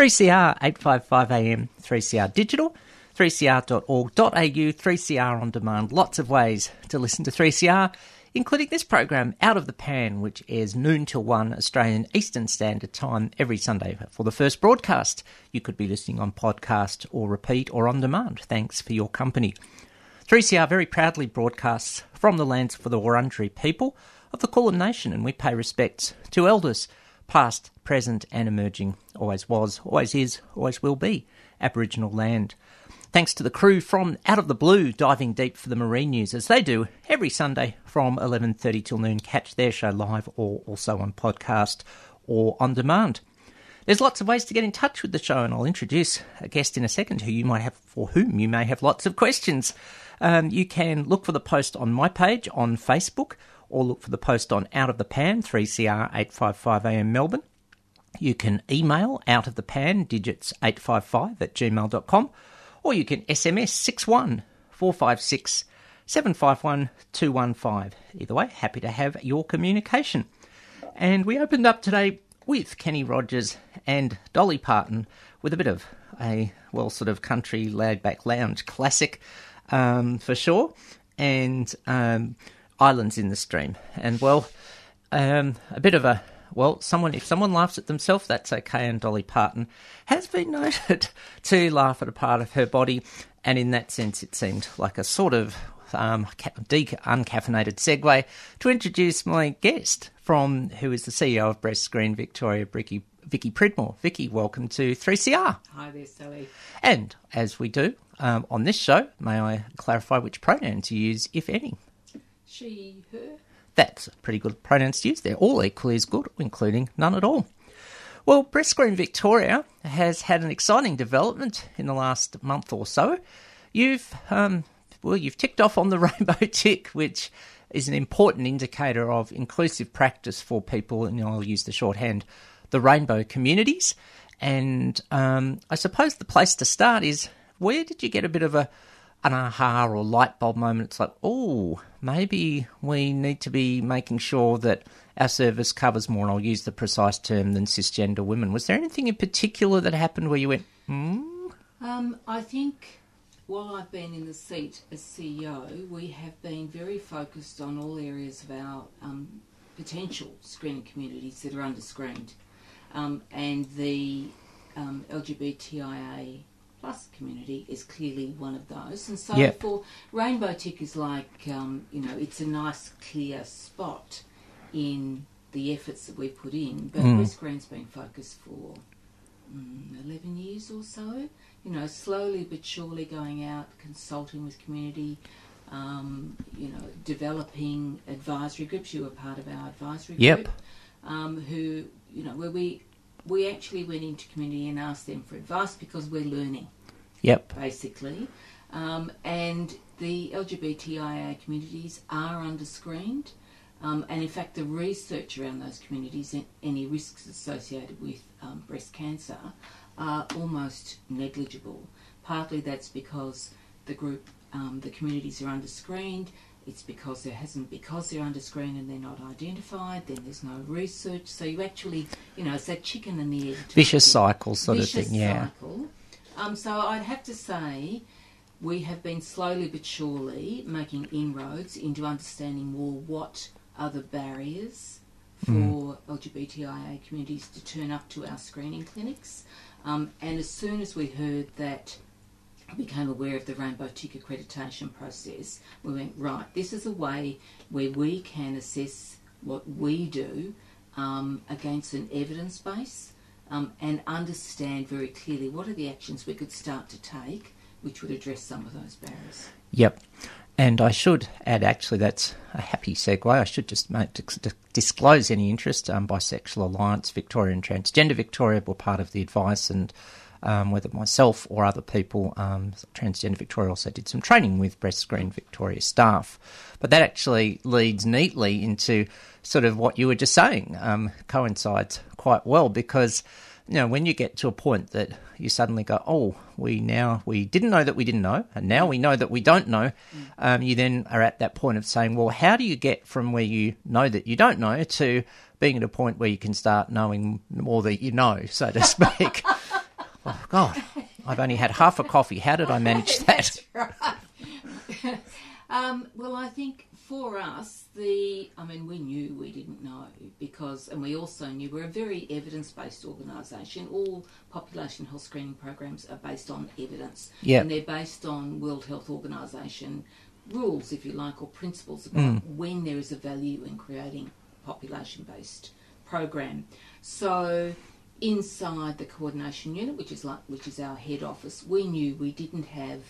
3CR 855 AM, 3CR Digital, 3cr.org.au, 3CR On Demand. Lots of ways to listen to 3CR, including this program, Out of the Pan, which airs noon till 1 Australian Eastern Standard Time every Sunday for the first broadcast. You could be listening on podcast or repeat or on demand. Thanks for your company. 3CR very proudly broadcasts from the lands for the Wurundjeri people of the Kulin Nation, and we pay respects to elders past, present, and emerging. Always was, always is, always will be Aboriginal land. Thanks to the crew from Out of the Blue, diving deep for the marine news as they do every Sunday from 11:30 till noon. Catch their show live or also on podcast or on demand. There's lots of ways to get in touch with the show, and I'll introduce a guest in a second who you might have, for whom you may have lots of questions. Um, you can look for the post on my page on Facebook, or look for the post on Out of the Pan 3CR 855 AM Melbourne. You can email out of the pan digits 855 at gmail.com, or you can SMS 61 456 751 215. Either way, happy to have your communication. And we opened up today with Kenny Rogers and Dolly Parton with a bit of a, well, sort of country laid back lounge classic um, for sure, and um, Islands in the Stream. And, well, um, a bit of a, well, someone, if someone laughs at themselves, that's okay. And Dolly Parton has been noted to laugh at a part of her body, and in that sense, it seemed like a sort of um, uncaffeinated segue to introduce my guest from who is the CEO of Breast Screen Victoria, Vicky, Vicky Pridmore. Vicky, welcome to 3CR. Hi there, Sally. And as we do um, on this show, may I clarify which pronouns you use, if any? She, her. That's a pretty good pronouns to use. They're all equally as good, including none at all. Well, Breast Screen Victoria has had an exciting development in the last month or so. You've um, well, you've ticked off on the rainbow tick, which is an important indicator of inclusive practice for people, and I'll use the shorthand, the rainbow communities. And um, I suppose the place to start is where did you get a bit of a an aha or light bulb moment? It's like, oh, maybe we need to be making sure that our service covers more, and I'll use the precise term than cisgender women. Was there anything in particular that happened where you went, hmm? Um, I think while I've been in the seat as CEO, we have been very focused on all areas of our um, potential screening communities that are under-screened. Um, and the um, LGBTIA plus community is clearly one of those. And so Yep. for Rainbow Tick is like, um, you know, it's a nice clear spot in the efforts that we've put in. But Mm. Breast Screen's been focused for mm, 11 years or so. You know, slowly but surely going out, consulting with community, um, you know, developing advisory groups. You were part of our advisory Yep. group, um, who, you know, where we we actually went into community and asked them for advice because we're learning Yep. basically. Um, and the LGBTIA communities are under-screened. Um, and in fact, the research around those communities and any risks associated with um, breast cancer are almost negligible. Partly that's because the group, um, the communities are underscreened. It's because there hasn't because they're underscreened and they're not identified. Then there's no research. So you actually, you know, it's that chicken and the egg. Vicious cycle sort of thing, yeah. cycle. Um, so I'd have to say we have been slowly but surely making inroads into understanding more what are the barriers for Mm. LGBTIA communities to turn up to our screening clinics. Um, and as soon as we heard that, became aware of the Rainbow Tick accreditation process, we went, right, this is a way where we can assess what we do um, against an evidence base um, and understand very clearly what are the actions we could start to take which would address some of those barriers. Yep. And I should add, actually, that's a happy segue. I should just make, dis- disclose any interest. Um, Bisexual Alliance Victoria and Transgender Victoria were part of the advice, and um, whether myself or other people, um, Transgender Victoria also did some training with Breast Screen Victoria staff. But that actually leads neatly into sort of what you were just saying, um, coincides quite well because you know, when you get to a point that you suddenly go, oh, we now, we didn't know that we didn't know, and now we know that we don't know, um, you then are at that point of saying, well, how do you get from where you know that you don't know to being at a point where you can start knowing more that you know, so to speak? Oh, God, I've only had half a coffee. How did I manage that? Right. um, well, I think for us, the I mean, we knew we didn't know because, and we also knew we're a very evidence-based organisation. All population health screening programs are based on evidence, Yep. and they're based on World Health Organisation rules, if you like, or principles about when there is a value in creating population-based program. So inside the coordination unit, which is like which is our head office, we knew we didn't have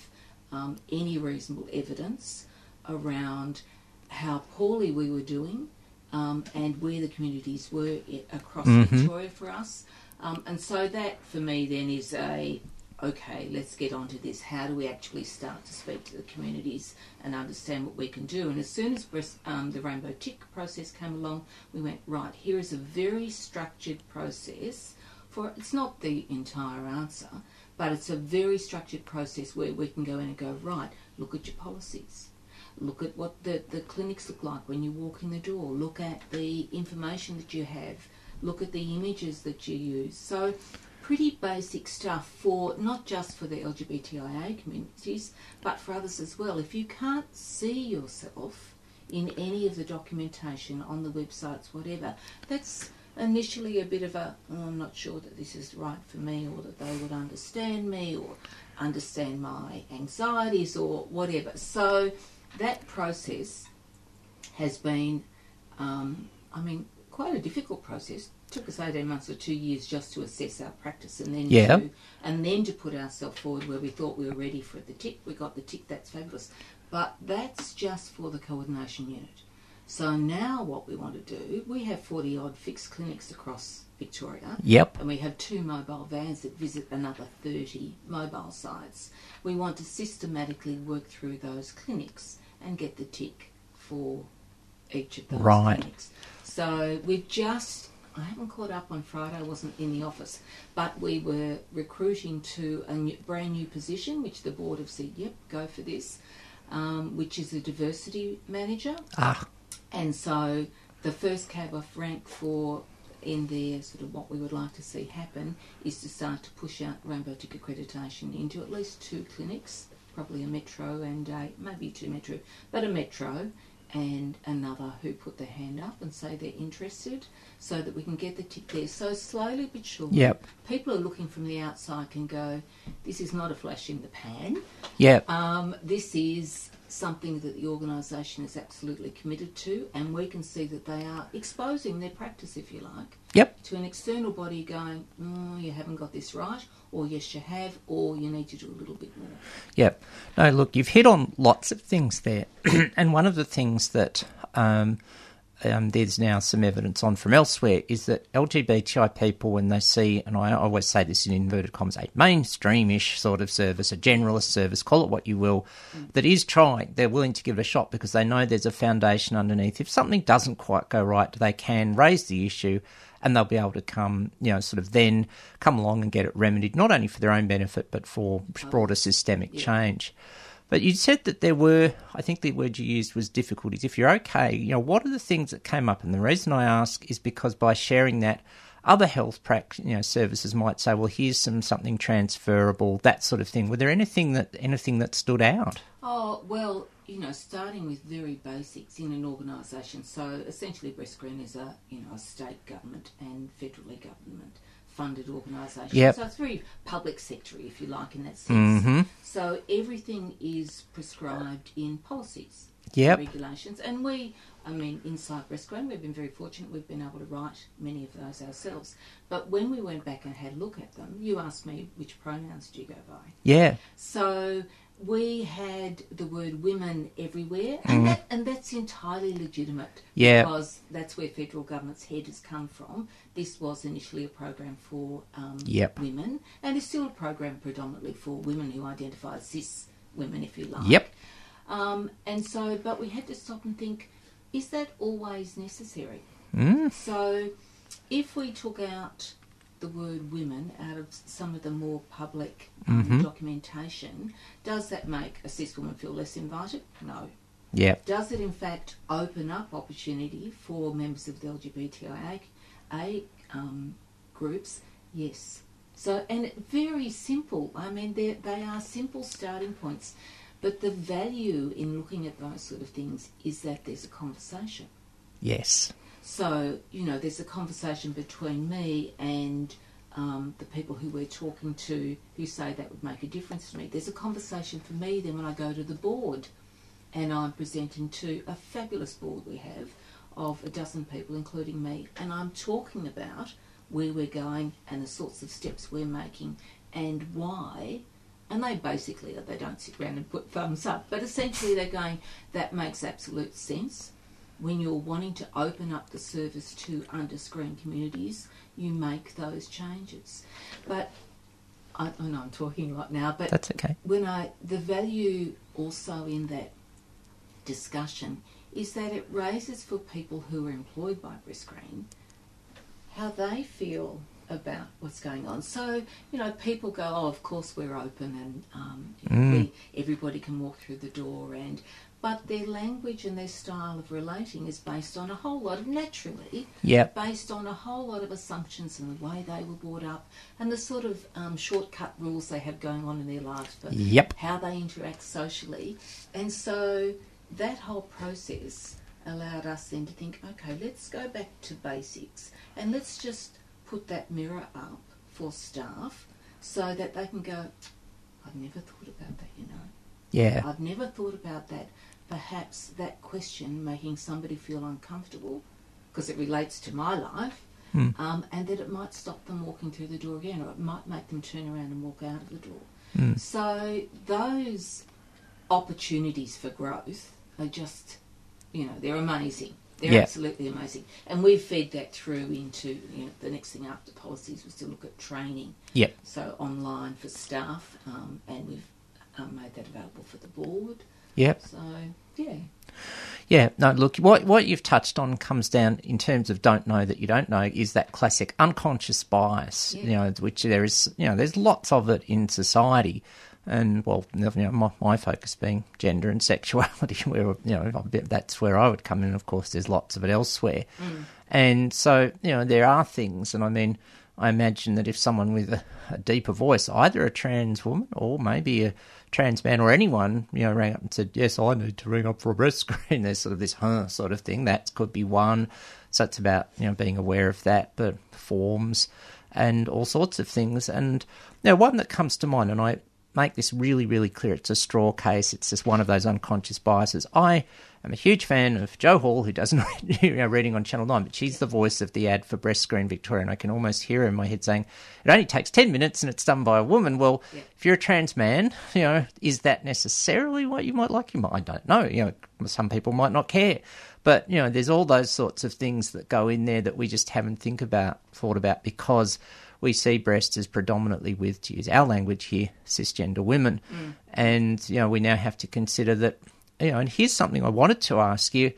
um, any reasonable evidence around how poorly we were doing um, and where the communities were across Victoria for us. Um, and so that for me then is a okay, let's get onto this. How do we actually start to speak to the communities and understand what we can do? And as soon as um, the rainbow tick process came along, we went right. Here is a very structured process for. It's not the entire answer, but it's a very structured process where we can go in and go right. Look at your policies. Look at what the, the clinics look like when you walk in the door. Look at the information that you have. Look at the images that you use. So, pretty basic stuff for not just for the LGBTIA communities, but for others as well. If you can't see yourself in any of the documentation on the websites, whatever, that's initially a bit of a, oh, I'm not sure that this is right for me or that they would understand me or understand my anxieties or whatever. So that process has been, um, I mean, quite a difficult process. took us eighteen months or two years just to assess our practice, and then Yeah. to, and then to put ourselves forward where we thought we were ready for the tick. We got the tick. That's fabulous, but that's just for the coordination unit. So now what we want to do, we have forty odd fixed clinics across Victoria. Yep. And we have two mobile vans that visit another 30 mobile sites. We want to systematically work through those clinics and get the tick for each of those Right. clinics. So we've just, I haven't caught up on Friday, I wasn't in the office, but we were recruiting to a new, brand new position, which the board have said, yep, go for this, um, which is a diversity manager. Ah, And so the first cab off rank for in there, sort of what we would like to see happen is to start to push out Rainbow Tick accreditation into at least two clinics, probably a metro and a maybe two metro, but a metro and another who put their hand up and say they're interested so that we can get the tick there. So slowly but surely Yep. people are looking from the outside can go, This is not a flash in the pan. yep. Um, this is something that the organisation is absolutely committed to, and we can see that they are exposing their practice, if you like, Yep. to an external body going, oh, you haven't got this right, or yes, you have, or you need to do a little bit more. Yep. No, look, you've hit on lots of things there. and one of the things that um, um, there's now some evidence on from elsewhere is that LGBTI people, when they see, and I always say this in inverted commas, a mainstreamish sort of service, a generalist service, call it what you will, that is trying, they're willing to give it a shot because they know there's a foundation underneath. If something doesn't quite go right, they can raise the issue and they'll be able to come, you know, sort of then come along and get it remedied, not only for their own benefit, but for broader systemic change. But you said that there were, I think the word you used was difficulties. If you're okay, you know, what are the things that came up? And the reason I ask is because by sharing that, other health prac- you know, services might say, well, here's some something transferable, that sort of thing. Were there anything that anything that stood out? Oh, well, you know, starting with very basics in an organisation. So essentially, Breast Screen is a, you know, a state government and federally government funded organisation. Yep. So it's very public sector, if you like, in that sense. Mm-hmm. So everything is prescribed in policies, Yep. regulations, and we, I mean, inside Breast Screen, we've been very fortunate. We've been able to write many of those ourselves. But when we went back and had a look at them, you asked me which pronouns do you go by. Yeah. So we had the word women everywhere, and that and that's entirely legitimate. Mm. Yeah. Because that's where federal government's head has come from. This was initially a program for um, Yep. women, and it's still a program predominantly for women who identify as cis women, if you like. Yep. Um, and so, but we had to stop and think: Is that always necessary? Mm. So, if we took out the word women out of some of the more public um, Mhm. documentation, does that make a cis woman feel less invited? No. Yep. Does it in fact open up opportunity for members of the LGBTIA A, um, groups? Yes. So, and very simple. I mean, they are simple starting points, but the value in looking at those sort of things is that there's a conversation. Yes. So, you know, there's a conversation between me and um, the people who we're talking to who say that would make a difference to me. There's a conversation for me then when I go to the board and I'm presenting to a fabulous board we have of a dozen people, including me, and I'm talking about where we're going and the sorts of steps we're making and why. And they basically, they don't sit around and put thumbs up, but essentially they're going, that makes absolute sense when you're wanting to open up the service to under-screened communities, you make those changes. But I, I know I'm talking right now, but That's okay. when I the value also in that discussion is that it raises for people who are employed by Breast Screen how they feel about what's going on. So you know, people go, "Oh, of course we're open, and um, know, we, everybody can walk through the door." And but their language and their style of relating is based on a whole lot of naturally Yep. based on a whole lot of assumptions and the way they were brought up and the sort of um, shortcut rules they have going on in their lives for Yep. how they interact socially. And so that whole process allowed us then to think, okay, let's go back to basics and let's just put that mirror up for staff so that they can go, I've never thought about that, you know. Yeah. I've never thought about that. Perhaps that question making somebody feel uncomfortable because it relates to my life, Hmm. um, and that it might stop them walking through the door again, or it might make them turn around and walk out of the door. Hmm. So those opportunities for growth are just, you know, they're amazing. They're Yeah. absolutely amazing, and we've fed that through into you know, the next thing after policies was to look at training Yep. so online for staff, um, and we've um, made that available for the board. Yep. So yeah, Yeah, no, look, what what you've touched on comes down in terms of don't know that you don't know is that classic unconscious bias, you know, which there is, you know, there's lots of it in society. And well, you know, my, my focus being gender and sexuality, where you know that's where I would come in. Of course, there's lots of it elsewhere, mm. and so you know there are things. And I mean, I imagine that if someone with a, a deeper voice, either a trans woman or maybe a trans man or anyone, you know, rang up and said, "Yes, I need to ring up for a breast screen." There's sort of this huh sort of thing. That could be one. So it's about you know being aware of that, but forms and all sorts of things. And you know, one that comes to mind, and I make this really, really clear. It's a straw case. It's just one of those unconscious biases. I am a huge fan of Jo Hall, who doesn't you know, reading on Channel Nine, but she's the voice of the ad for Breast Screen Victoria, and I can almost hear her in my head saying, "It only takes ten minutes, and it's done by a woman." Well, if you're a trans man, you know, is that necessarily what you might like? You might, I don't know. You know, some people might not care. But you know, there's all those sorts of things that go in there that we just haven't think about, thought about, because we see breast as predominantly with, to use our language here, cisgender women, mm. and you know, we now have to consider that. You know, and here's something I wanted to ask you.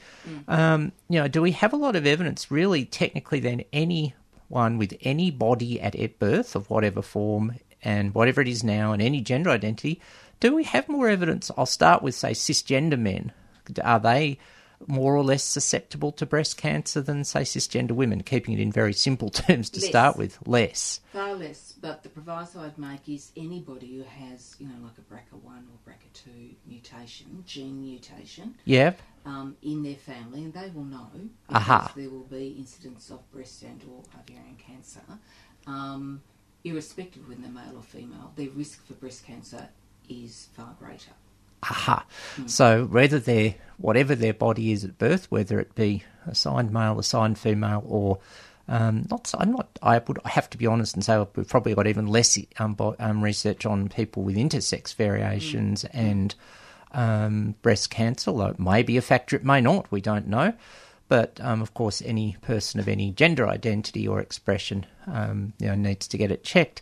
Um, you know, do we have a lot of evidence, really, technically, then anyone with any body at birth of whatever form and whatever it is now, and any gender identity, do we have more evidence? I'll start with, say, cisgender men. Are they more or less susceptible to breast cancer than, say, cisgender women? Keeping it in very simple terms to Less. start with, less. far less. But the proviso I'd make is anybody who has, you know, like a BRCA1 or BRCA2 mutation, gene mutation, Yep. um, in their family, and they will know because Aha. there will be incidents of breast and or ovarian cancer, um, irrespective of whether they're male or female, their risk for breast cancer is far greater. Aha. So whether they're whatever their body is at birth, whether it be assigned male, assigned female, or um, not, I'm not. I would I have to be honest and say we've probably got even less um, bo- um, research on people with intersex variations and um, breast cancer. Although it may be a factor, it may not. We don't know. But um, of course, any person of any gender identity or expression, um, you know, needs to get it checked.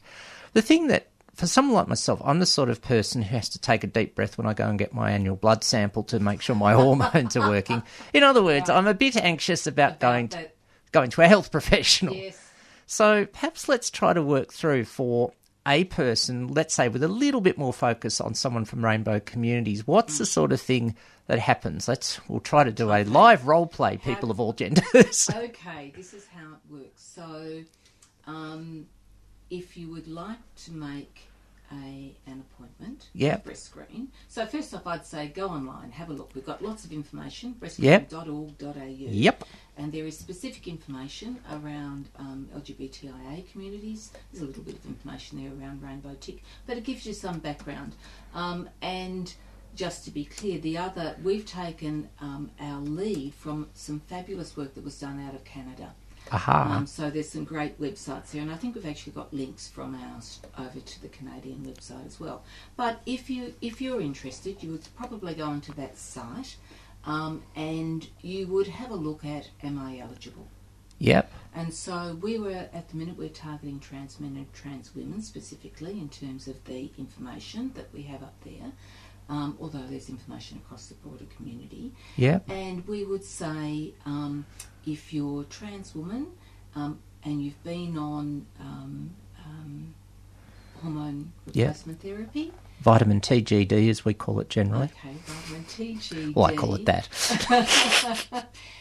The thing that for someone like myself, I'm the sort of person who has to take a deep breath when I go and get my annual blood sample to make sure my hormones are working. In other words, I'm a bit anxious about, going to, that- going to a health professional. Yes. So perhaps let's try to work through for a person, let's say with a little bit more focus on someone from rainbow communities, what's the sort of thing that happens? Let's we'll try to do a live role play, people of all genders. Okay, this is how it works. So, um, if you would like to make a an appointment, Yep. breast screen. So first off, I'd say go online, have a look. We've got lots of information, breastscreen.org.au. Yep. And there is specific information around um, LGBTIA communities. There's a little bit of information there around Rainbow Tick, but it gives you some background. Um, and just to be clear, the other, we've taken um, our lead from some fabulous work that was done out of Canada. Aha. Um, so there's some great websites there, and I think we've actually got links from ours over to the Canadian website as well. But if you if you're interested, you would probably go onto that site, um, and you would have a look at Am I eligible? yep. And so we were at the minute we're targeting trans men and trans women specifically in terms of the information that we have up there. Um, although there's information across the broader community, Yep. and we would say um, if you're a trans woman um, and you've been on um, um, hormone Yeah. replacement therapy, Vitamin TGD, as we call it generally. okay, vitamin TGD, Well, I call it that.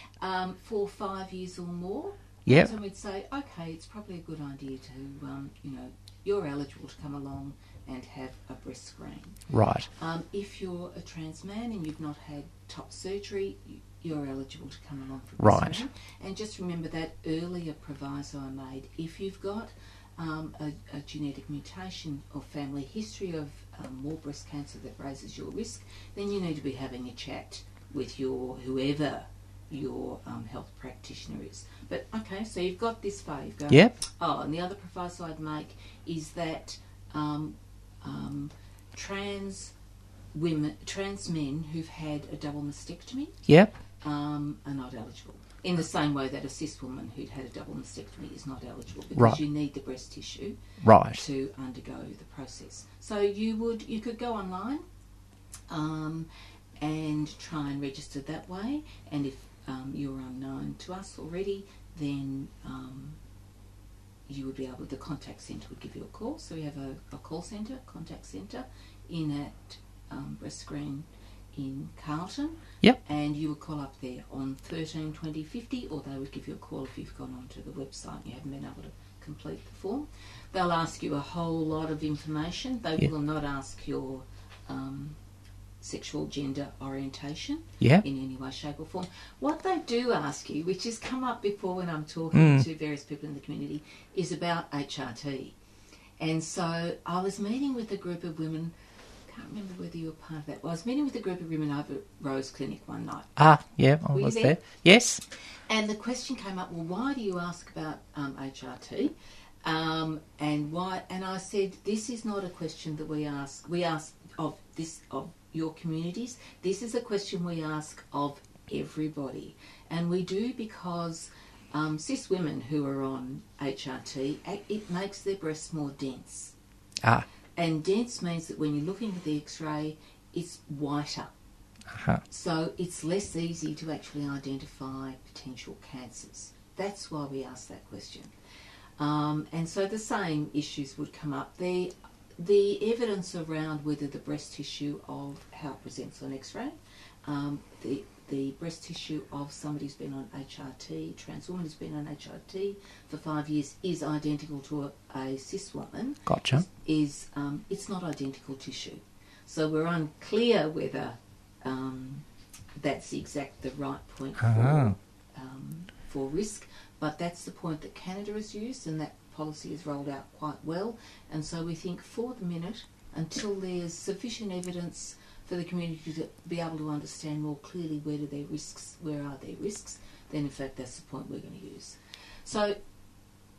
um, for five years or more. Yep. So we'd say, okay, it's probably a good idea to, um, you know, you're eligible to come along and have a breast screen. Right. Um, if you're a trans man and you've not had top surgery, you're eligible to come along for breast Right. screening. And just remember that earlier proviso I made. If you've got um, a, a genetic mutation or family history of um, more breast cancer that raises your risk, then you need to be having a chat with your whoever your um, health practitioner is. But okay, so you've got this far. You've got Yep. Oh, and the other proviso I'd make is that um, um, trans women, trans men who've had a double mastectomy Yep. um, are not eligible. In the same way that a cis woman who'd had a double mastectomy is not eligible because Right. you need the breast tissue Right. to undergo the process. So you would you could go online um, and try and register that way. And if um, you're unknown to us already, then um, you would be able. The contact centre would give you a call. So we have a, a call centre, contact centre, in at um, Breast Screen in Carlton. Yep. And you would call up there on thirteen twenty fifty, or they would give you a call if you've gone onto the website and you haven't been able to complete the form. They'll ask you a whole lot of information. They Yeah. will not ask your um, sexual gender orientation Yep. in any way, shape, or form. What they do ask you, which has come up before when I'm talking Mm. to various people in the community, is about HRT. And so I was meeting with a group of women. I Can't remember whether you were part of that. Well, I was meeting with a group of women over at Rose Clinic one night. Ah, yeah, I Were was there? there. Yes. And the question came up, well, why do you ask about um, HRT? Um, and why? And I said, this is not a question that we ask. We ask of this of your communities. This is a question we ask of everybody, and we do because um, cis women who are on HRT, it makes their breasts more dense. Ah. And dense means that when you're looking at the X-ray, it's whiter. Uh-huh. So it's less easy to actually identify potential cancers. That's why we ask that question. Um, and so the same issues would come up. The, the evidence around whether the breast tissue of how it presents on X-ray, um, the the breast tissue of somebody who's been on HRT, trans woman who's been on HRT for five years, is identical to a, a cis woman Gotcha. is um, it's not identical tissue. So we're unclear whether um, that's the exact the right point Ah. for um, for risk, but that's the point that Canada has used, and that policy is rolled out quite well. And so we think for the minute, until there's sufficient evidence for the community to be able to understand more clearly where do their risks, where are their risks, then in fact that's the point we're going to use. So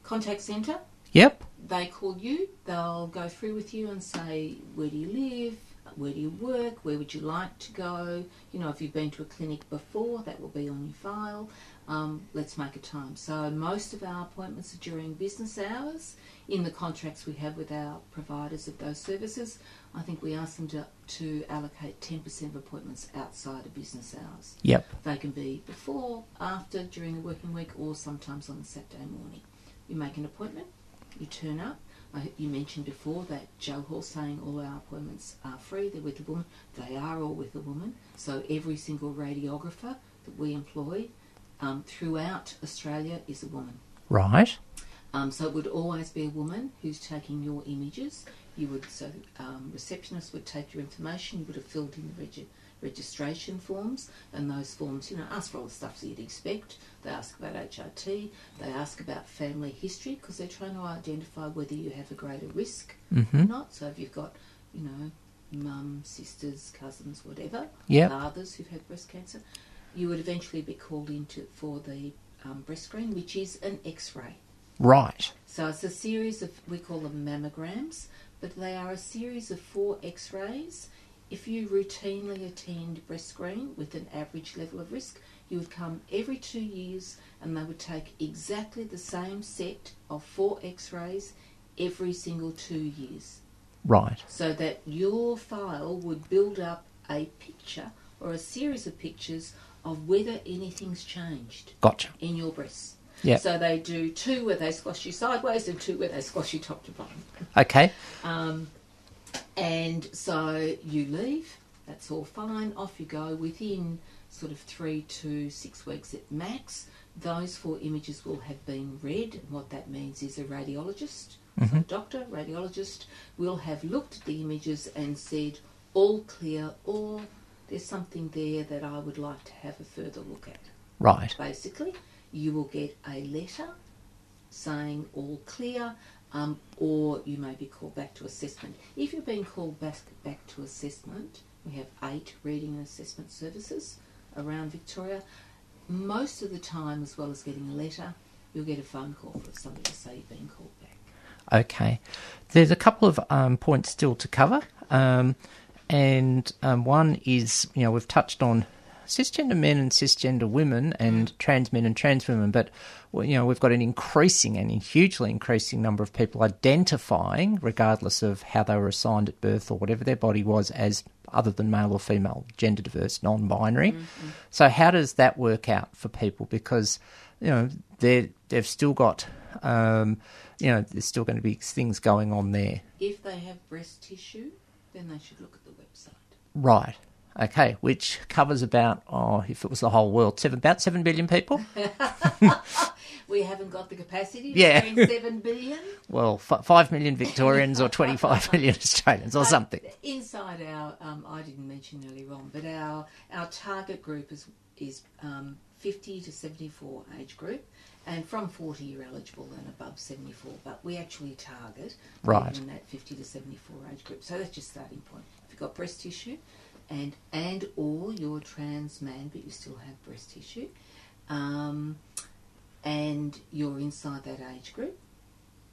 contact centre, Yep. they call you, they'll go through with you and say, where do you live, where do you work, where would you like to go, you know, if you've been to a clinic before, that will be on your file, um, let's make a time. So most of our appointments are during business hours. In the contracts we have with our providers of those services, I think we ask them to, to allocate 10% of appointments outside of business hours. Yep. They can be before, after, during the working week, or sometimes on a Saturday morning. You make an appointment, you turn up. I, you mentioned before that Jo Hall saying all our appointments are free, they're with a woman. They are all with a woman. So every single radiographer that we employ um, throughout Australia is a woman. Right. Um, so it would always be a woman who's taking your images. You would so um, receptionist would take your information. You would have filled in the regi- registration forms, and those forms, you know, ask for all the stuff that you'd expect. They ask about HRT. They ask about family history because they're trying to identify whether you have a greater risk or not. So if you've got, you know, mum, sisters, cousins, whatever, Yep. fathers who've had breast cancer, you would eventually be called into for the um, breast screen, which is an X-ray. Right. So it's a series of, we call them mammograms, but they are a series of four x rays. If you routinely attend breast screen with an average level of risk, you would come every two years and they would take exactly the same set of four x rays every single two years. Right. So that your file would build up a picture or a series of pictures of whether anything's changed Gotcha. in your breasts. Yeah. So they do two where they squash you sideways and two where they squash you top to bottom. Okay. Um, and so you leave, that's all fine, off you go. Within sort of three to six weeks at max, those four images will have been read. And what that means is a radiologist, so a doctor, radiologist, will have looked at the images and said, all clear, or there's something there that I would like to have a further look at Right. basically, you will get a letter saying all clear, um, or you may be called back to assessment. If you're being called back, back to assessment, we have eight reading and assessment services around Victoria. Most of the time, as well as getting a letter, you'll get a phone call from somebody to say you've been called back. Okay. There's a couple of um, points still to cover. Um, and um, one is, you know, we've touched on cisgender men and cisgender women and trans men and trans women, but, you know, we've got an increasing and hugely increasing number of people identifying, regardless of how they were assigned at birth or whatever their body was, as other than male or female, gender diverse, non binary. So, how does that work out for people? Because, you know, they they've still got. Um, you know, there's still going to be things going on there. If they have breast tissue, then they should look at the website. Right. Okay, which covers about, oh, if it was the whole world, seven, about 7 billion people? We haven't got the capacity to Yeah. train seven billion. Well, f- 5 million Victorians or 25 million Australians or something. Inside our, um, I didn't mention earlier on, but our our target group is is um, 50 to 74 age group, and from 40 you're eligible and above 74. But we actually target Right. in that 50 to 74 age group. So that's your starting point. If you've got breast tissue, and and or you're a trans man but you still have breast tissue, um, and you're inside that age group,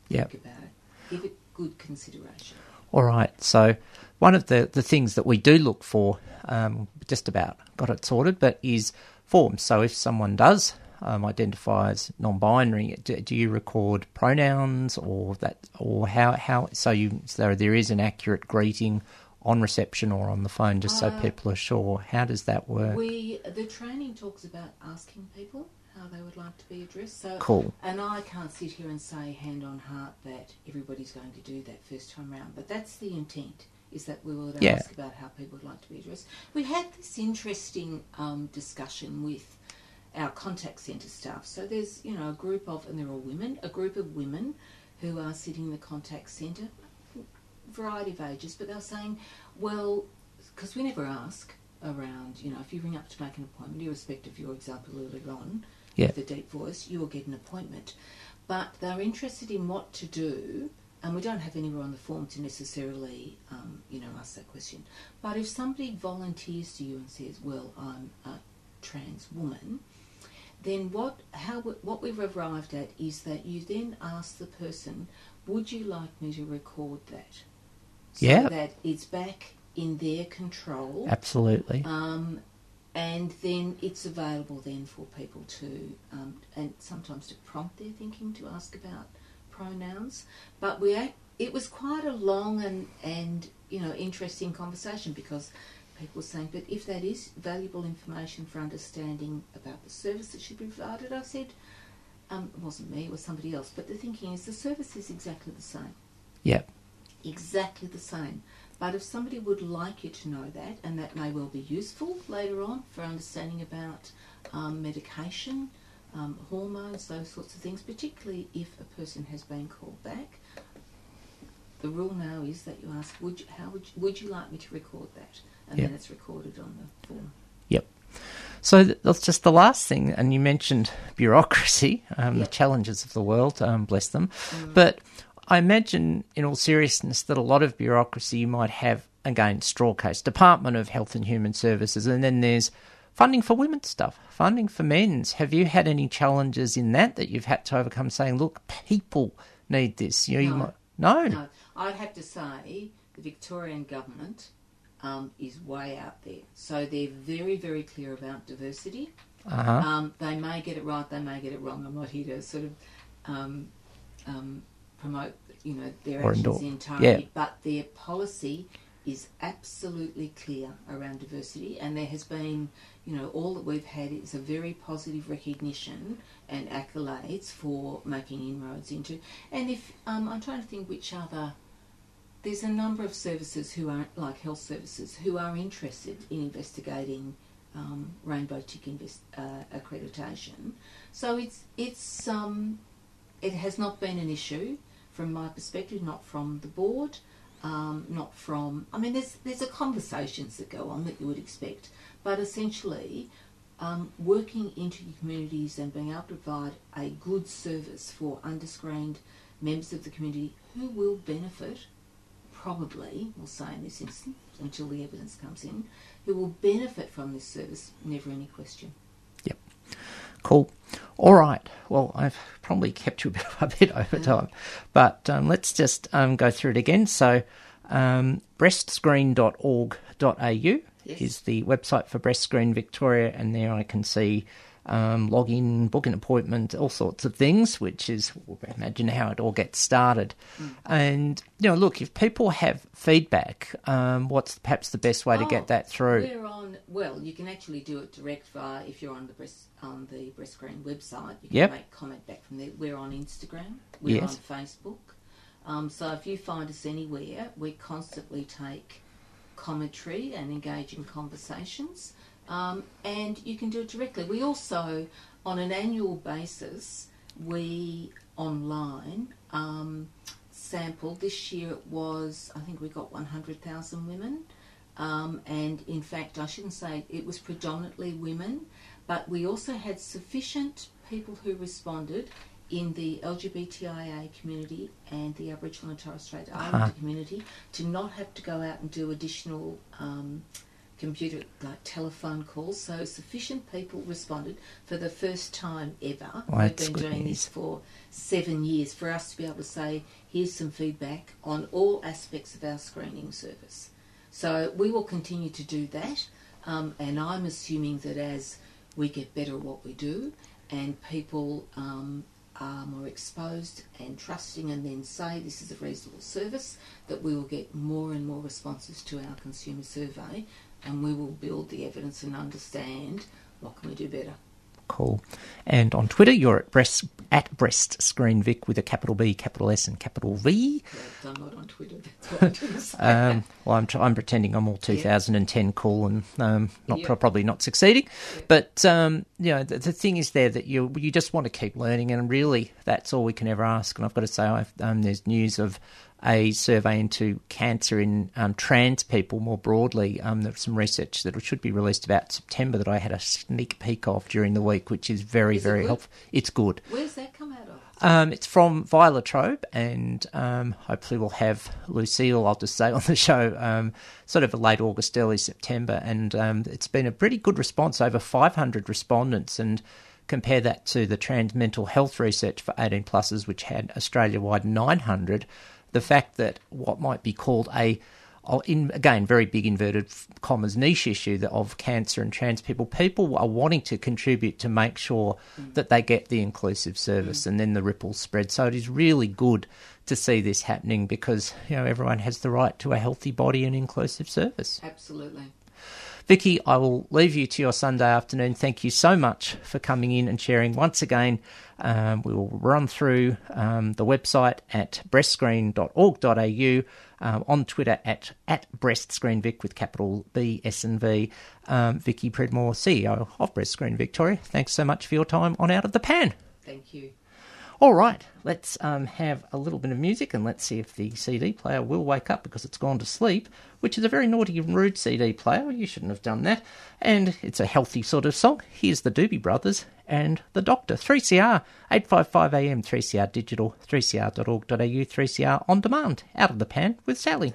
Yep. think about it. Give it good consideration. All right. So, one of the, the things that we do look for, um, just about got it sorted, but is forms. So, if someone does um, identify as non-binary, do, do you record pronouns or that, or how how so you so there is an accurate greeting on reception or on the phone, just so Uh, people are sure. How does that work? We the training talks about asking people how they would like to be addressed. So Cool. And I can't sit here and say hand on heart that everybody's going to do that first time round, but that's the intent. Is that we will Yeah. ask about how people would like to be addressed. We had this interesting um, discussion with our contact centre staff. So there's you know a group of and they're all women, a group of women who are sitting in the contact centre, variety of ages, but they're saying, well, because we never ask around, you know, if you ring up to make an appointment, irrespective of your example earlier on, Yeah. with a deep voice, you will get an appointment. But they're interested in what to do, and we don't have anywhere on the form to necessarily, um, you know, ask that question. But if somebody volunteers to you and says, well, I'm a trans woman, then what how what we've arrived at is that you then ask the person, would you like me to record that? So Yeah. that it's back in their control. Absolutely. Um, and then it's available then for people to, um, and sometimes to prompt their thinking to ask about pronouns. But we, it was quite a long and, and you know interesting conversation because people saying, but if that is valuable information for understanding about the service that should be provided, I said, um, it wasn't me, it was somebody else. But the thinking is the service is exactly the same yep. exactly the same. But if somebody would like you to know that, and that may well be useful later on for understanding about um, medication um, hormones, those sorts of things, particularly if a person has been called back. The rule now is that you ask, would you, how would you, would you like me to record that? And Yep. then it's recorded on the form. Yep. So that's just the last thing, and you mentioned bureaucracy, um, Yep. the challenges of the world, um, bless them. But I imagine, in all seriousness, that a lot of bureaucracy you might have, again, straw case, Department of Health and Human Services, and then there's funding for women's stuff, funding for men's. Have you had any challenges in that that you've had to overcome saying, look, people need this? You know, you might, no. No, I'd have to say the Victorian government um, is way out there. So they're very, very clear about diversity. Uh-huh. Um, they may get it right, they may get it wrong. I'm not here to sort of um, um, promote, you know, their Or actions entirely, Yeah. but their policy is absolutely clear around diversity, and there has been, you know, all that we've had is a very positive recognition and accolades for making inroads into. And if um, I'm trying to think which other there's a number of services who are like health services who are interested in investigating um, rainbow tick invest, uh, accreditation. So it's it's um, it has not been an issue from my perspective, not from the board, um, not from. I mean, there's there's a conversations that go on that you would expect, but essentially. Um, working into communities and being able to provide a good service for underscreened members of the community who will benefit probably, we'll say in this instance, until the evidence comes in, who will benefit from this service, never any question. Yep. Cool. All right. Well, I've probably kept you a bit, a bit over time, but um, let's just um, go through it again. So, um, breastscreen.org.au Yes. is the website for Breast Screen Victoria, and there I can see um, log in, book an appointment, all sorts of things, which is imagine how it all gets started. Mm. And you know, look, if people have feedback, um, what's perhaps the best way to Oh, get that through? We're on. Well, you can actually do it direct via if you're on the breast on the breast screen website. You can Yep. make comment back from there. We're on Instagram. We're Yes. on Facebook. Um, so if you find us anywhere, we constantly take commentary and engage in conversations. Um, and you can do it directly. We also, on an annual basis, we online um, sample. This year it was, I think we got 100,000 women. Um, and in fact, I shouldn't say it was predominantly women, but we also had sufficient people who responded in the LGBTIA community and the Aboriginal and Torres Strait Islander Uh-huh. community to not have to go out and do additional um, computer like telephone calls. So sufficient people responded for the first time ever. Well, We've been doing news. this for seven years for us to be able to say, here's some feedback on all aspects of our screening service. So we will continue to do that, um, and I'm assuming that as we get better at what we do, and people um, are more exposed and trusting, and then say this is a reasonable service, that we will get more and more responses to our consumer survey, and we will build the evidence and understand what can we do better. Cool. And on Twitter, you're at breast at breast screen Vic with a capital B, capital S, and capital V. Correct. I'm not on Twitter. That's what I. Um, well, I'm, I'm pretending I'm all 2010 cool and um, not Yeah. pro- probably not succeeding. But um, you know, the, the thing is there that you you just want to keep learning, and really that's all we can ever ask. And I've got to say, I've, um, there's news of a survey into cancer in um, trans people more broadly. Um, there's some research that should be released about September that I had a sneak peek of during the week, which is very Is very good? helpful. It's good. Where's that come out of? Um, it's from via La Trobe, and um, hopefully we'll have Lucille, I'll just say, on the show um, sort of late August, early September. And um, it's been a pretty good response, over 500 respondents. And compare that to the trans mental health research for 18 pluses, which had Australia wide 900. The fact that what might be called a in again very big inverted commas niche issue of cancer and trans people people are wanting to contribute to make sure mm. that they get the inclusive service mm. and then the ripples spread. So it is really good to see this happening because you know everyone has the right to a healthy body and inclusive service. Absolutely. Vicky, I will leave you to your Sunday afternoon. Thank you so much for coming in and sharing once again. Um, we will run through um, the website at breastscreen.org.au, um, on Twitter at, at breastscreenvic with capital B, S and V. Um, Vicky Pridmore, CEO of Breast Screen Victoria, thanks so much for your time on Out of the Pan. Thank you. All right, let's um, have a little bit of music and let's see if the CD player will wake up because it's gone to sleep, which is a very naughty and rude CD player. You shouldn't have done that. And it's a healthy sort of song. Here's the Doobie Brothers and the Doctor. 3CR, 855 AM, 3CR Digital, 3CR.org.au, 3CR On Demand, Out of the Pan with Sally.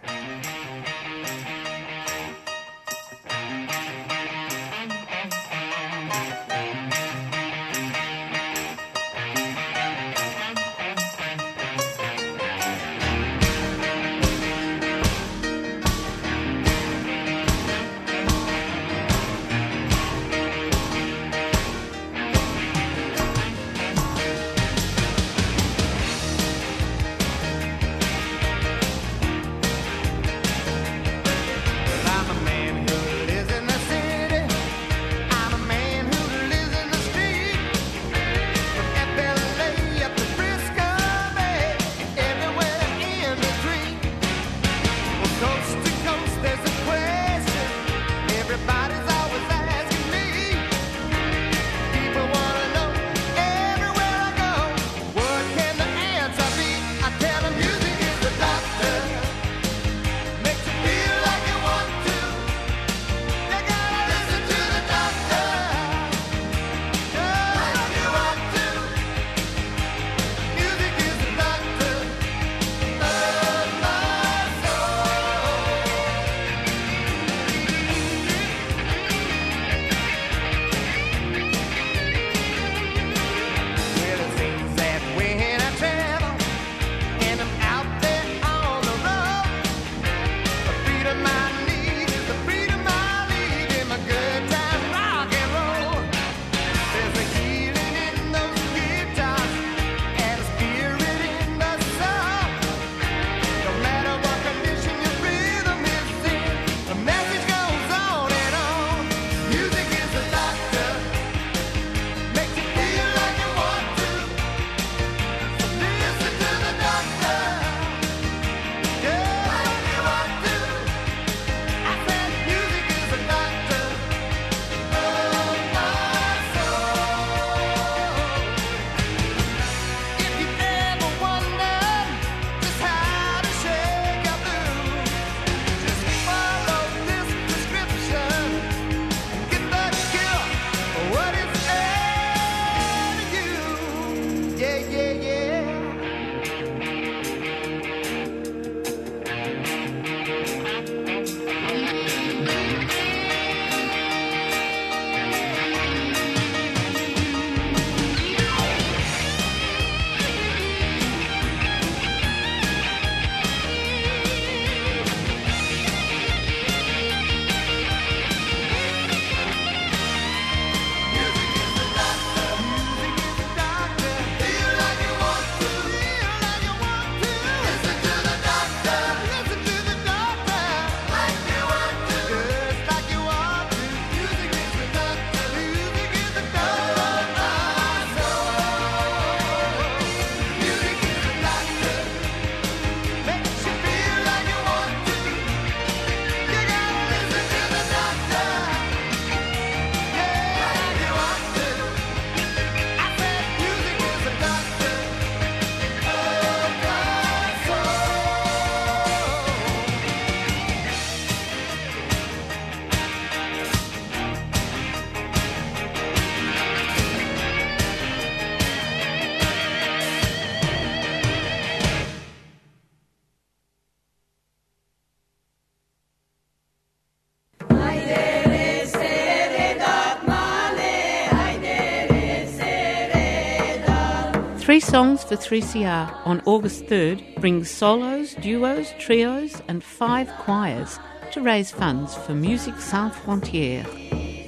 Songs for 3CR on August 3rd brings solos, duos, trios, and five choirs to raise funds for Music Sans Frontières.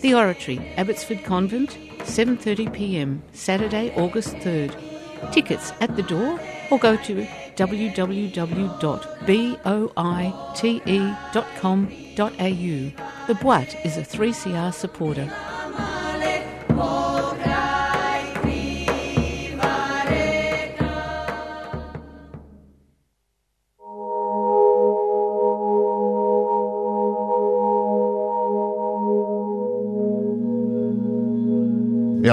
The Oratory, Abbotsford Convent, 7:30 p.m. Saturday, August 3rd. Tickets at the door or go to www.boite.com.au. The Boite is a 3CR supporter.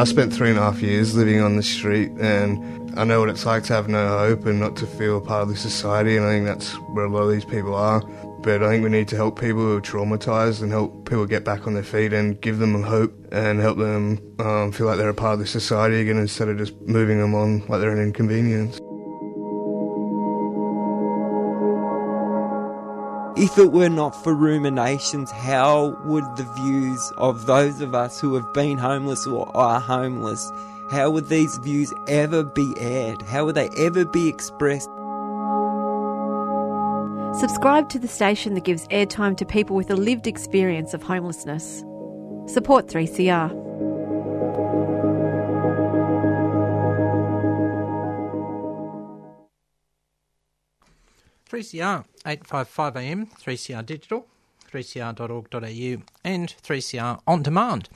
I spent three and a half years living on the street, and I know what it's like to have no hope and not to feel part of the society, and I think that's where a lot of these people are. But I think we need to help people who are traumatised and help people get back on their feet and give them hope and help them um, feel like they're a part of the society again instead of just moving them on like they're an inconvenience. If it were not for ruminations, how would the views of those of us who have been homeless or are homeless, how would these views ever be aired? How would they ever be expressed? Subscribe to the station that gives airtime to people with a lived experience of homelessness. Support 3CR. Three CR eight five five AM, three CR digital, three CR.org.au, and three CR on demand.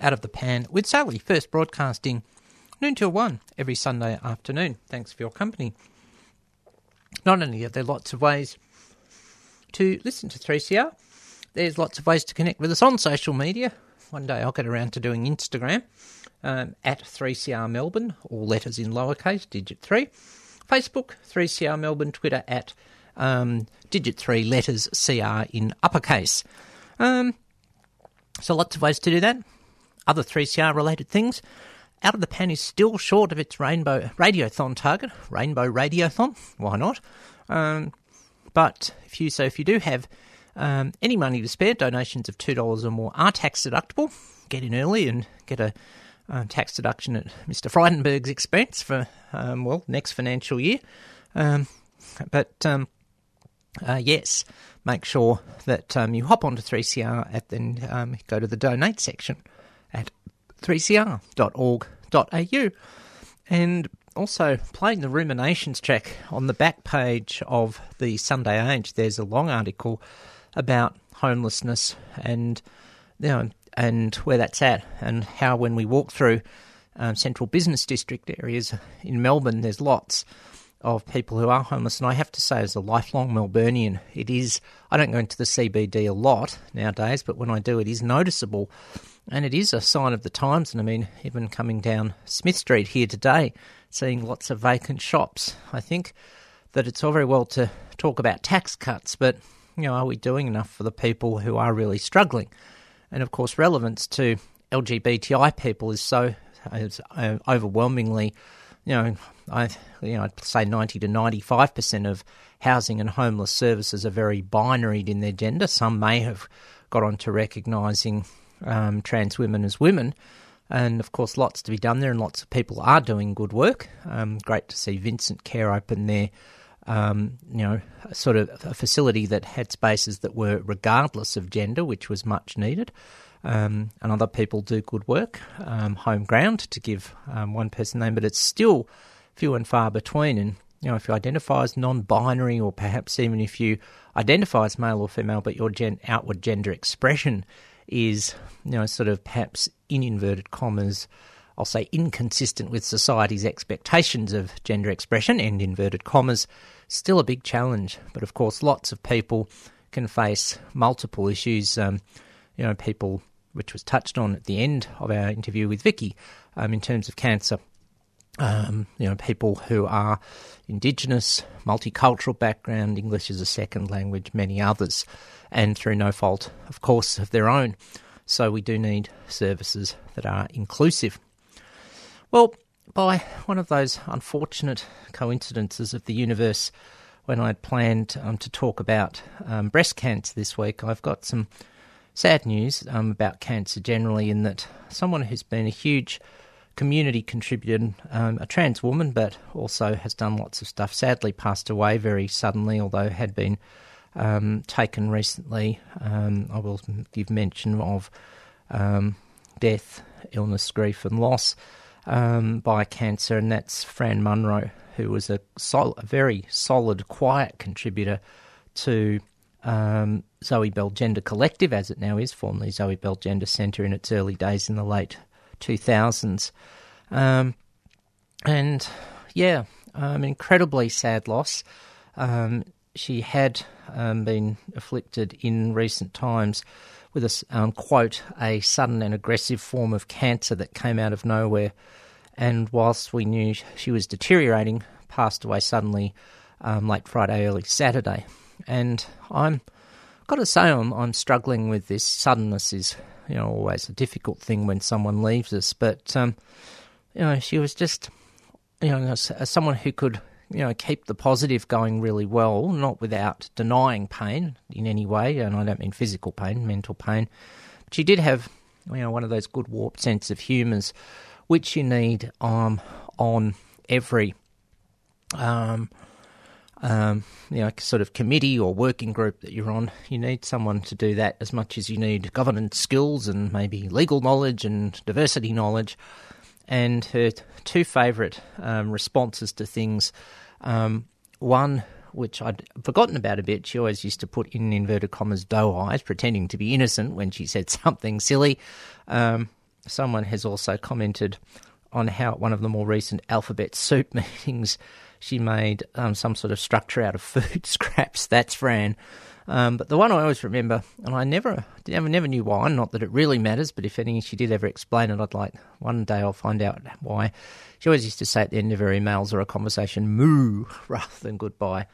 Out of the pan with Sally, first broadcasting noon till one every Sunday afternoon. Thanks for your company. Not only are there lots of ways to listen to 3CR, there's lots of ways to connect with us on social media. One day I'll get around to doing Instagram um, at 3CR Melbourne, all letters in lowercase, digit 3. Facebook, 3CR Melbourne, Twitter at um, digit 3, letters CR in uppercase. Um, so lots of ways to do that. Other 3CR related things. Out of the Pan is still short of its Rainbow Radiothon target. Rainbow Radiothon, why not? Um, but if you so if you do have um, any money to spare, donations of two dollars or more are tax deductible. Get in early and get a um, tax deduction at Mr. Frydenberg's expense for um, well next financial year. Um, but um, uh, yes, make sure that um, you hop onto 3CR and then um, go to the donate section at 3cr.org.au. And also, playing the ruminations track on the back page of the Sunday Age, there's a long article about homelessness and you know and where that's at, and how when we walk through um, central business district areas in Melbourne, there's lots of people who are homeless. And I have to say, as a lifelong Melburnian, it is. I don't go into the CBD a lot nowadays, but when I do, it is noticeable. And it is a sign of the times. And I mean, even coming down Smith Street here today, seeing lots of vacant shops, I think that it's all very well to talk about tax cuts, but you know, are we doing enough for the people who are really struggling? And of course, relevance to LGBTI people is so is, uh, overwhelmingly, you know, I you know I'd say ninety to ninety five percent of housing and homeless services are very binaried in their gender. Some may have got on to recognising um, trans women as women. And of course, lots to be done there, and lots of people are doing good work. Um, great to see Vincent Care open there um, you know, sort of a facility that had spaces that were regardless of gender, which was much needed. Um, and other people do good work, um, home ground, to give um, one person name, but it's still few and far between. And you know, if you identify as non-binary, or perhaps even if you identify as male or female, but your gen- outward gender expression is, you know, sort of perhaps in inverted commas, I'll say inconsistent with society's expectations of gender expression and inverted commas, still a big challenge. But of course, lots of people can face multiple issues. Um, you know, people, which was touched on at the end of our interview with Vicky, um, in terms of cancer. Um, you know, people who are Indigenous, multicultural background, English as a second language, many others, and through no fault, of course, of their own. So we do need services that are inclusive. Well, by one of those unfortunate coincidences of the universe, when I'd planned um, to talk about um, breast cancer this week, I've got some sad news um, about cancer generally, in that someone who's been a huge community contributor, um, a trans woman, but also has done lots of stuff, sadly passed away very suddenly, although had been um, taken recently. Um, I will give mention of death, illness, grief, and loss um, by cancer, and that's Fran Munro, who was a, sol- a very solid, quiet contributor to um, Zoe Belle Gender Collective, as it now is, formerly Zoe Belle Gender Centre in its early days in the late 2000s. Um, and yeah, um, incredibly sad loss. Um, she had um, been afflicted in recent times with a um, quote a sudden and aggressive form of cancer that came out of nowhere, and whilst we knew she was deteriorating, passed away suddenly um, late Friday, early Saturday, and I'm got to say I'm, I'm struggling with this. Suddenness is you know always a difficult thing when someone leaves us, but um, you know she was just you know someone who could you know keep the positive going really well, not without denying pain in any way, and I don't mean physical pain, mental pain. But she did have you know one of those good warped sense of humours, which you need um, on every um, um, you know, sort of committee or working group that you're on, you need someone to do that as much as you need governance skills and maybe legal knowledge and diversity knowledge. And her two favourite um, responses to things um, one, which I'd forgotten about a bit, she always used to put in inverted commas doe eyes, pretending to be innocent when she said something silly. Um, someone has also commented on how at one of the more recent alphabet soup meetings she made um, some sort of structure out of food scraps. That's Fran. Um, but the one I always remember, and I never, never, never knew why. Not that it really matters, but if any, she did ever explain it, I'd like one day I'll find out why. She always used to say at the end of her emails or a conversation, "moo" rather than goodbye.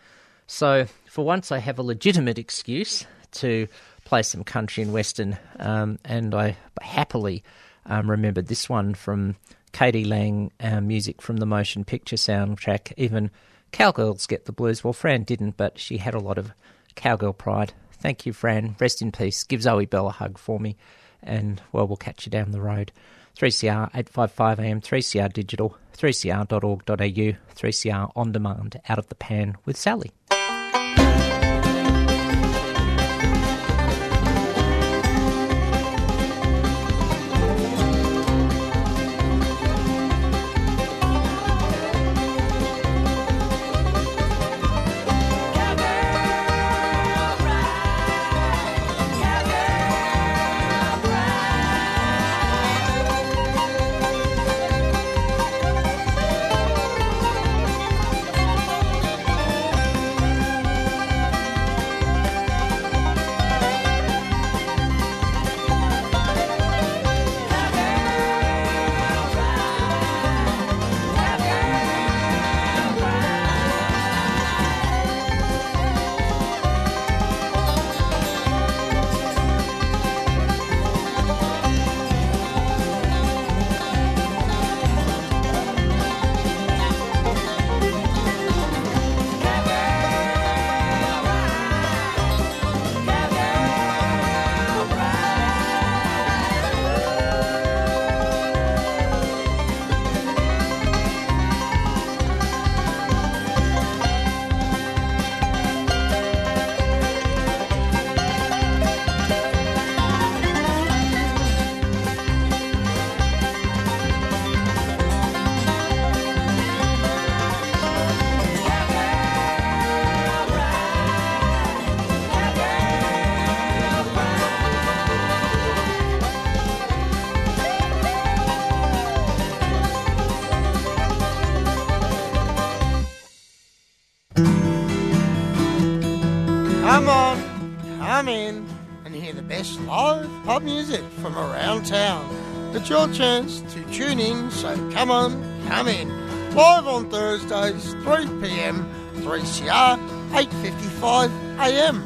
So for once, I have a legitimate excuse to play some country and western, um, and I happily um, remembered this one from k.d. lang, uh, music from the motion picture soundtrack. Even cowgirls get the blues. Well, Fran didn't, but she had a lot of cowgirl pride. Thank you, Fran. Rest in peace. Give Zoe Belle a hug for me, and well, we'll catch you down the road. 3CR 855 AM, 3CR digital, 3cr.org.au, 3CR on demand, out of the pan with Sally. Pub music from around town. It's your chance to tune in, so come on, come in. Live on Thursdays, 3 pm, 3CR, 8.55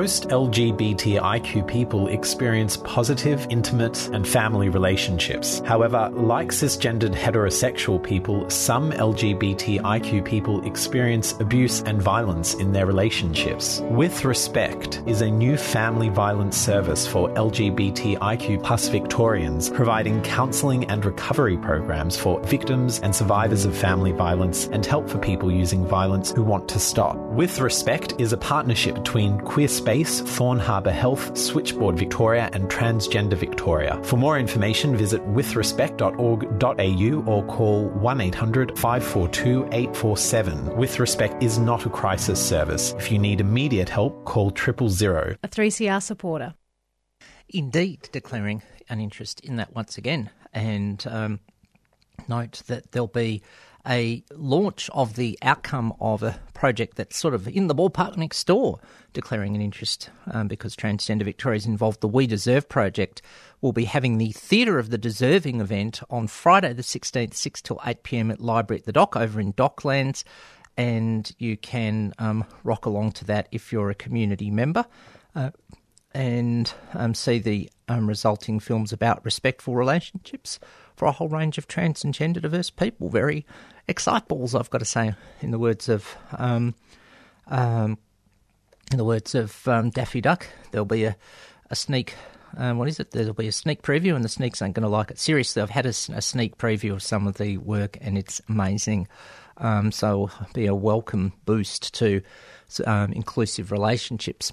Most LGBTIQ people experience positive, intimate, and family relationships. However, like cisgendered heterosexual people, some LGBTIQ people experience abuse and violence in their relationships. With Respect is a new family violence service for LGBTIQ plus Victorians, providing counselling and recovery programs for victims and survivors of family violence and help for people using violence who want to stop. With Respect is a partnership between Queer Space, Thorne Harbour Health, Switchboard Victoria, and Transgender Victoria. For more information, visit withrespect.org.au or call 1 800 542 847. With Respect is not a crisis service. If you need immediate help, call triple zero. A 3CR supporter. Indeed, declaring an interest in that once again. And um, note that there'll be a launch of the outcome of a project that's sort of in the ballpark next door, declaring an interest um, because Transgender Victoria is involved. The We Deserve project will be having the Theatre of the Deserving event on Friday the 16th, 6 till 8 pm at Library at the Dock over in Docklands. And you can um, rock along to that if you're a community member. Uh, and um, see the um, resulting films about respectful relationships for a whole range of trans and gender diverse people. Very excitables, I've got to say, in the words of um, um, in the words of um, Daffy Duck. There'll be a, a sneak. Um, what is it? There'll be a sneak preview, and the sneaks aren't going to like it. Seriously, I've had a, a sneak preview of some of the work, and it's amazing. Um, so, be a welcome boost to um, inclusive relationships.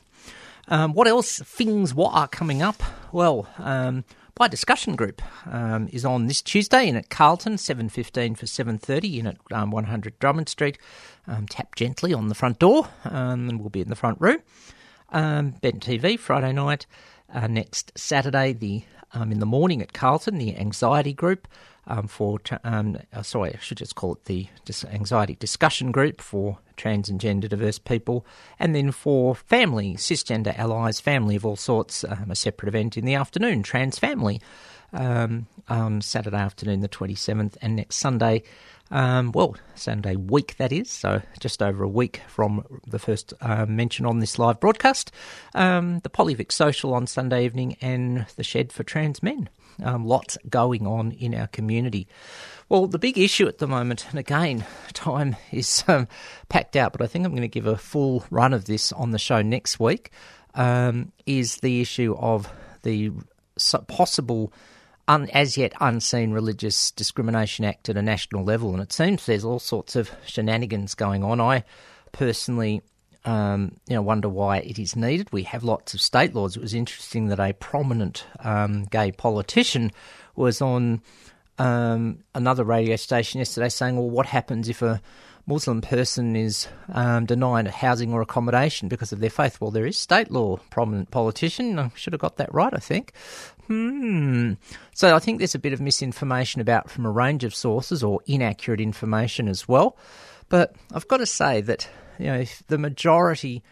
Um, what else? Things what are coming up? Well, bi discussion group um, is on this Tuesday in at Carlton, seven fifteen for seven thirty in at um, one hundred Drummond Street. Um, tap gently on the front door, um, and we'll be in the front room. Um, Bent TV Friday night. Uh, next Saturday, the um, in the morning at Carlton, the anxiety group um, for um, uh, sorry, I should just call it the dis- anxiety discussion group for trans and gender diverse people, and then for family cisgender allies, family of all sorts, um, a separate event in the afternoon, trans family, um, Saturday afternoon, the twenty seventh, and next Sunday. Um, well, Sunday week that is, so just over a week from the first uh, mention on this live broadcast. Um, the Polyvic Social on Sunday evening and the Shed for Trans Men. Um, lots going on in our community. Well, the big issue at the moment, and again, time is um, packed out, but I think I'm going to give a full run of this on the show next week, um, is the issue of the possible un, as yet unseen Religious Discrimination Act at a national level, and it seems there's all sorts of shenanigans going on. I personally, um, you know, wonder why it is needed. We have lots of state laws. It was interesting that a prominent um, gay politician was on um, another radio station yesterday saying, "Well, what happens if a Muslim person is um, denied housing or accommodation because of their faith. Well, there is state law. Prominent politician. I should have got that right, I think. Hmm. So I think there's a bit of misinformation about from a range of sources or inaccurate information as well. But I've got to say that you know the majority,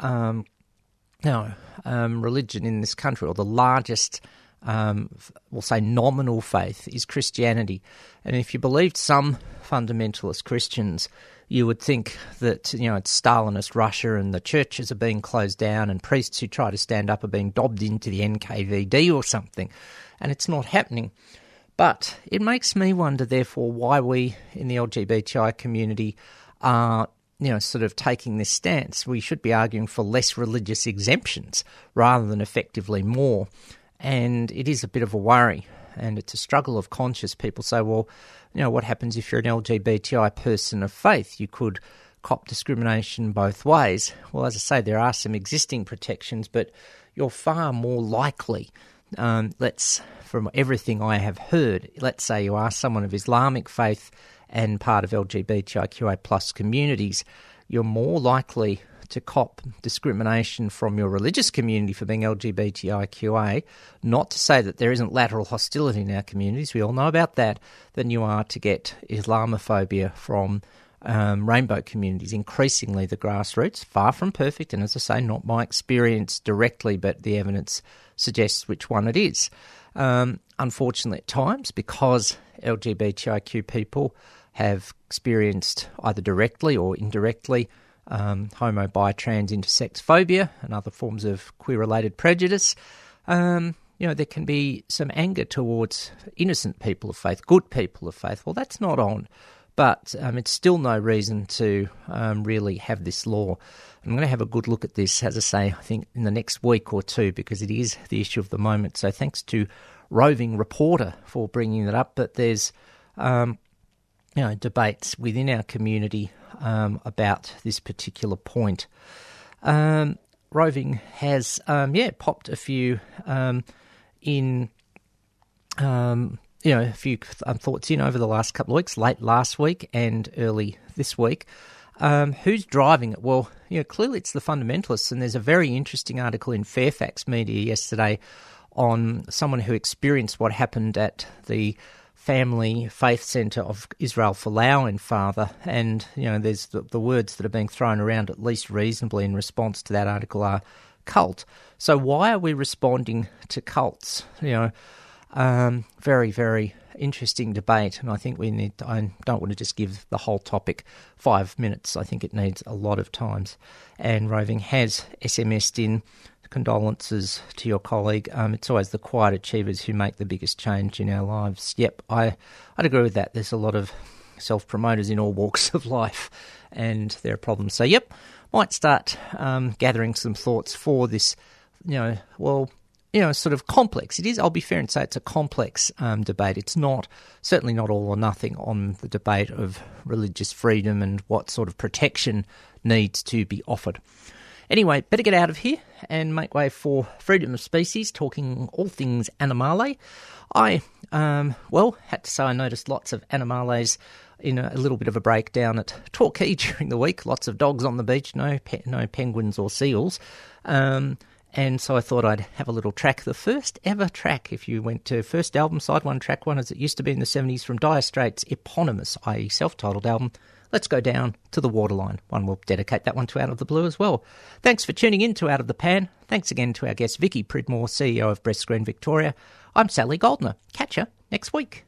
um, you know, um, religion in this country or the largest um, we'll say nominal faith is Christianity. And if you believed some fundamentalist Christians, you would think that you know it's Stalinist Russia and the churches are being closed down and priests who try to stand up are being dobbed into the NKVD or something, and it's not happening. But it makes me wonder, therefore, why we in the LGBTI community are you know, sort of taking this stance. We should be arguing for less religious exemptions rather than effectively more and it is a bit of a worry and it's a struggle of conscience. People say, well, you know, what happens if you're an LGBTI person of faith? You could cop discrimination both ways. Well, as I say, there are some existing protections, but you're far more likely. Um, let's, from everything I have heard, let's say you are someone of Islamic faith and part of LGBTIQA plus communities, you're more likely to cop discrimination from your religious community for being LGBTIQA, not to say that there isn't lateral hostility in our communities, we all know about that, than you are to get Islamophobia from um, rainbow communities, increasingly the grassroots, far from perfect, and as I say, not my experience directly, but the evidence suggests which one it is. Um, unfortunately, at times, because LGBTIQ people have experienced either directly or indirectly um, homo, bi, trans, intersex phobia and other forms of queer related prejudice, um, you know, there can be some anger towards innocent people of faith, good people of faith. Well, that's not on, but um, it's still no reason to um, really have this law. I'm going to have a good look at this, as I say, I think in the next week or two, because it is the issue of the moment. So thanks to Roving Reporter for bringing that up. But there's um, you know, debates within our community um, about this particular point. Um, Roving has, um, yeah, popped a few um, in, um, you know, a few thoughts in over the last couple of weeks, late last week and early this week. who's driving it? Well, you know, clearly it's the fundamentalists, and there's a very interesting article in Fairfax Media yesterday on someone who experienced what happened at the family faith centre of Israel Folau in Father, and you know, there's the, the words that are being thrown around at least reasonably in response to that article are cult. So why are we responding to cults? You know, um, very very interesting debate, and I think we need. I don't want to just give the whole topic five minutes. I think it needs a lot of times. And Roving has SMS'd in condolences to your colleague. Um, it's always the quiet achievers who make the biggest change in our lives. Yep, I I'd agree with that. There's a lot of self promoters in all walks of life, and there are problems. So yep, might start um, gathering some thoughts for this. You know, well, you know, sort of complex. It is. I'll be fair and say it's a complex um, debate. It's not certainly not all or nothing on the debate of religious freedom and what sort of protection needs to be offered. Anyway, better get out of here and make way for freedom of species, talking all things animale. I, um, well, had to say I noticed lots of animales in a, a little bit of a breakdown at Torquay during the week. Lots of dogs on the beach, no pe- no penguins or seals. Um, and so I thought I'd have a little track, the first ever track, if you went to first album, side one, track one, as it used to be in the 70s, from Dire Straits' eponymous, i.e., self titled album, Let's Go Down to the Waterline. One will dedicate that one to Out of the Blue as well. Thanks for tuning in to Out of the Pan. Thanks again to our guest, Vicky Pridmore, CEO of Breast Screen Victoria. I'm Sally Goldner. Catch you next week.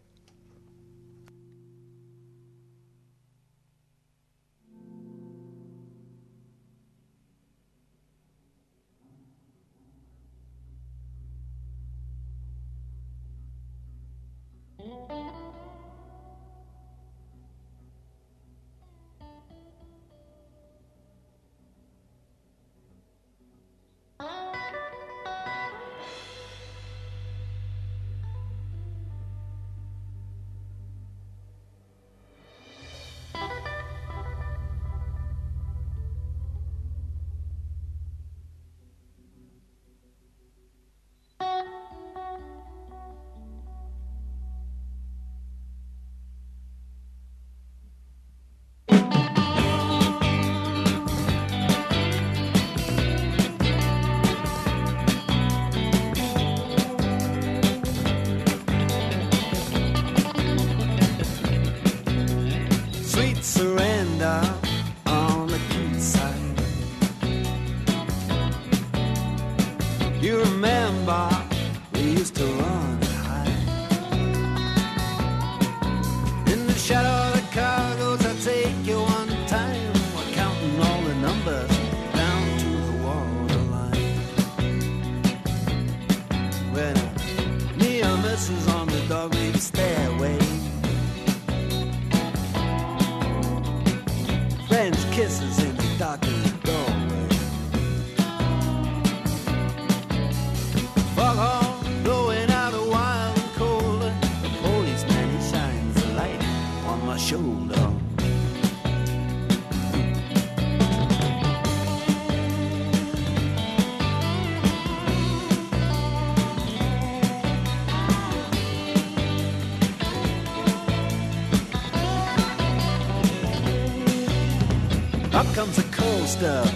Comes